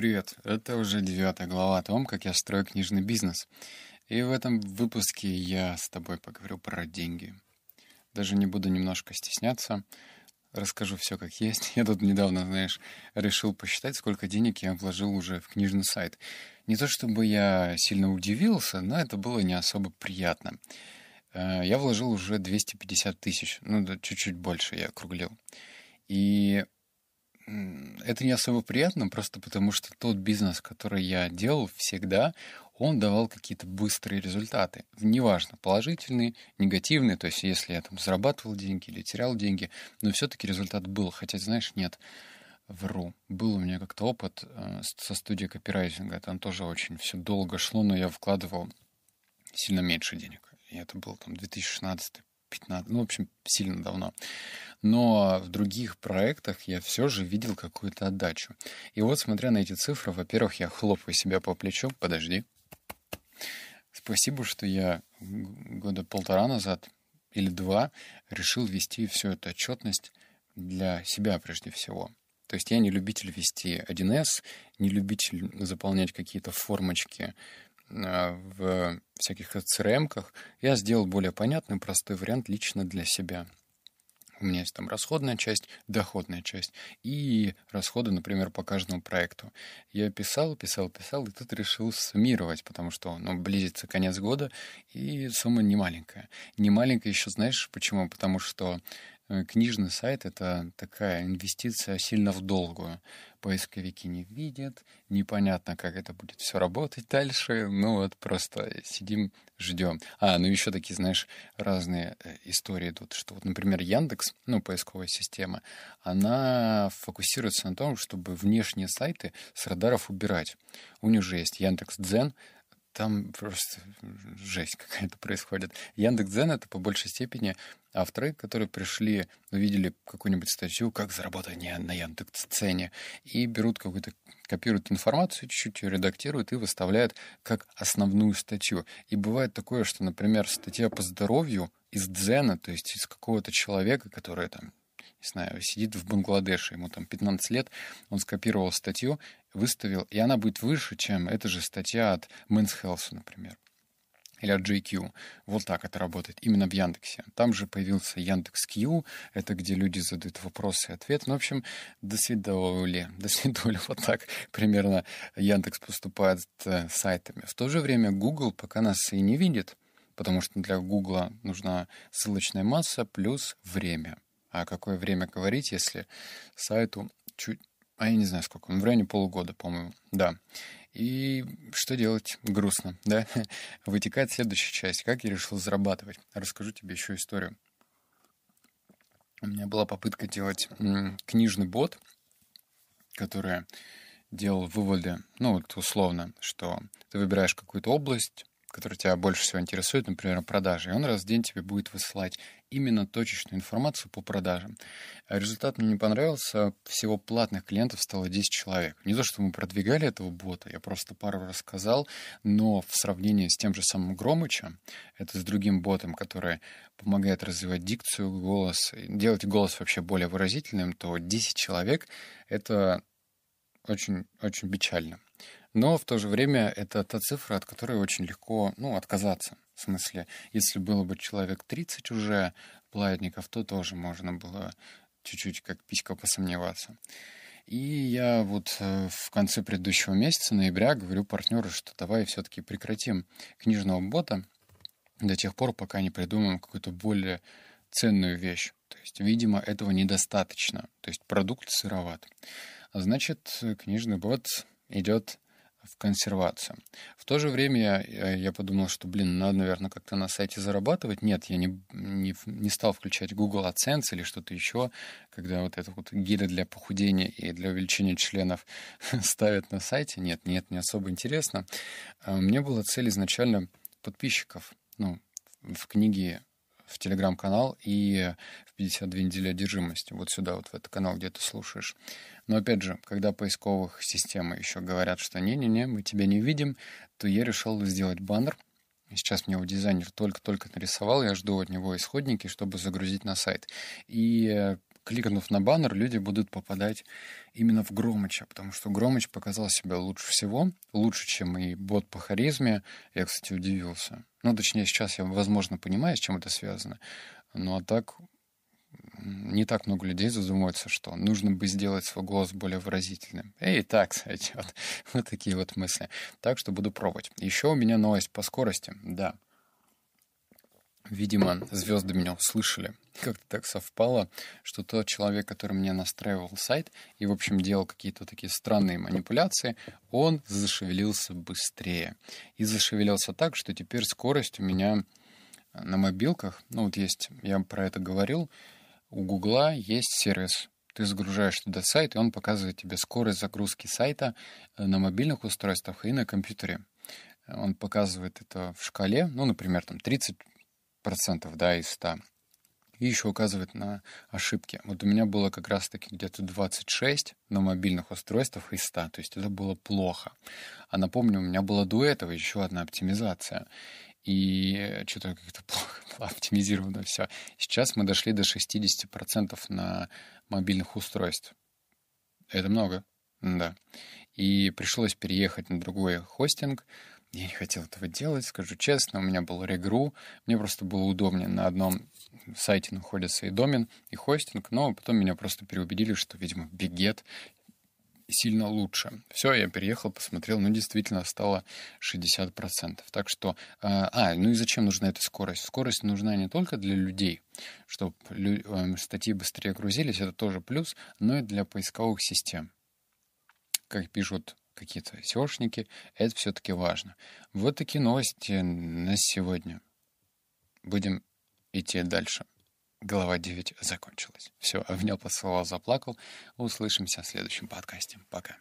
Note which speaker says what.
Speaker 1: Привет, это уже девятая глава о том, как я строю книжный бизнес. И в этом выпуске я с тобой поговорю про деньги. Даже не буду немножко стесняться, расскажу все как есть. Я тут недавно, знаешь, решил посчитать, сколько денег я вложил уже в книжный сайт. Не то чтобы я сильно удивился, но это было не особо приятно. Э, я вложил уже 250 тысяч, ну чуть-чуть больше я округлил. И это не особо приятно, просто потому что тот бизнес, который я делал всегда, он давал какие-то быстрые результаты. Неважно, положительные, негативные, то есть если я там зарабатывал деньги или терял деньги, но все-таки результат был. Хотя, знаешь, нет, вру. Был у меня как-то опыт э, со студией копирайтинга, там тоже очень все долго шло, но я вкладывал сильно меньше денег. И это был там 2016 15, ну, в общем, сильно давно. Но в других проектах я все же видел какую-то отдачу. И вот, смотря на эти цифры, во-первых, я хлопаю себя по плечу. Подожди. Спасибо, что я года полтора назад или два решил вести всю эту отчетность для себя прежде всего. То есть я не любитель вести 1С, не любитель заполнять какие-то формочки в всяких CRM-ках, я сделал более понятный, простой вариант лично для себя. У меня есть там расходная часть, доходная часть и расходы, например, по каждому проекту. Я писал, писал, писал, и тут решил суммировать, потому что ну, близится конец года, и сумма не маленькая. Не маленькая еще, знаешь, почему? Потому что книжный сайт — это такая инвестиция сильно в долгую. Поисковики не видят, непонятно, как это будет все работать дальше. Ну вот просто сидим, ждем. А, ну еще такие, знаешь, разные э, истории идут, что вот, например, Яндекс, ну, поисковая система, она фокусируется на том, чтобы внешние сайты с радаров убирать. У них же есть Яндекс Дзен, там просто жесть какая-то происходит. Яндекс.Дзен — это по большей степени авторы, которые пришли, увидели какую-нибудь статью, как заработать на Яндекс.Цене, и берут какую-то, копируют информацию, чуть-чуть ее редактируют и выставляют как основную статью. И бывает такое, что, например, статья по здоровью из Дзена, то есть из какого-то человека, который там не знаю, сидит в Бангладеше, ему там 15 лет, он скопировал статью, выставил, и она будет выше, чем эта же статья от Men's Health, например или от JQ. Вот так это работает именно в Яндексе. Там же появился Яндекс.Q, это где люди задают вопросы и ответы. Ну, в общем, до свидули, до свидули, вот так примерно Яндекс поступает с э, сайтами. В то же время Google пока нас и не видит, потому что для Google нужна ссылочная масса плюс время. А какое время говорить, если сайту чуть... А я не знаю, сколько. В районе полугода, по-моему. Да. И что делать? Грустно, да? Вытекает следующая часть. Как я решил зарабатывать? Расскажу тебе еще историю. У меня была попытка делать книжный бот, который делал выводы, ну вот условно, что ты выбираешь какую-то область, который тебя больше всего интересует, например, продажи, и он раз в день тебе будет высылать именно точечную информацию по продажам. А результат мне не понравился, всего платных клиентов стало 10 человек. Не то, что мы продвигали этого бота, я просто пару рассказал, но в сравнении с тем же самым Громычем, это с другим ботом, который помогает развивать дикцию, голос, делать голос вообще более выразительным, то 10 человек — это очень, очень печально. Но в то же время это та цифра, от которой очень легко ну, отказаться. В смысле, если было бы человек 30 уже платников, то тоже можно было чуть-чуть как писька посомневаться. И я вот э, в конце предыдущего месяца, ноября, говорю партнеру, что давай все-таки прекратим книжного бота до тех пор, пока не придумаем какую-то более ценную вещь. То есть, видимо, этого недостаточно. То есть продукт сыроват. А значит, книжный бот идет в консервацию. В то же время я, я подумал, что, блин, надо, наверное, как-то на сайте зарабатывать. Нет, я не, не, не стал включать Google AdSense или что-то еще, когда вот это вот гиды для похудения и для увеличения членов ставят на сайте. Нет, нет, не особо интересно. А меня была цель изначально подписчиков. Ну, в книге в телеграм-канал и 52 недели одержимости. Вот сюда, вот в этот канал, где ты слушаешь. Но опять же, когда поисковых системы еще говорят, что не-не-не, мы тебя не видим, то я решил сделать баннер. Сейчас мне его дизайнер только-только нарисовал, я жду от него исходники, чтобы загрузить на сайт. И кликнув на баннер, люди будут попадать именно в Громыча, потому что Громыч показал себя лучше всего, лучше, чем и бот по харизме. Я, кстати, удивился. Ну, точнее, сейчас я, возможно, понимаю, с чем это связано. Ну, а так не так много людей задумываются, что нужно бы сделать свой голос более выразительным. И так сойдет. Вот такие вот мысли. Так что буду пробовать. Еще у меня новость по скорости. Да. Видимо, звезды меня услышали. Как-то так совпало, что тот человек, который мне настраивал сайт и, в общем, делал какие-то такие странные манипуляции, он зашевелился быстрее. И зашевелился так, что теперь скорость у меня на мобилках, ну вот есть, я про это говорил, у Гугла есть сервис. Ты загружаешь туда сайт, и он показывает тебе скорость загрузки сайта э, на мобильных устройствах и на компьютере. Он показывает это в шкале, ну, например, там 30% да, из 100. И еще указывает на ошибки. Вот у меня было как раз-таки где-то 26 на мобильных устройствах из 100. То есть это было плохо. А напомню, у меня была до этого еще одна оптимизация и что-то как-то плохо было оптимизировано все. Сейчас мы дошли до 60% на мобильных устройств. Это много, да. И пришлось переехать на другой хостинг. Я не хотел этого делать, скажу честно. У меня был регру. Мне просто было удобнее. На одном сайте находится и домен, и хостинг. Но потом меня просто переубедили, что, видимо, бигет сильно лучше. Все, я переехал, посмотрел, ну, действительно стало 60%. Так что, а, а, ну и зачем нужна эта скорость? Скорость нужна не только для людей, чтобы эм, статьи быстрее грузились, это тоже плюс, но и для поисковых систем. Как пишут какие-то SEOшники, это все-таки важно. Вот такие новости на сегодня. Будем идти дальше. Глава 9 закончилась. Все, обнял, поцеловал, заплакал. Услышимся в следующем подкасте. Пока.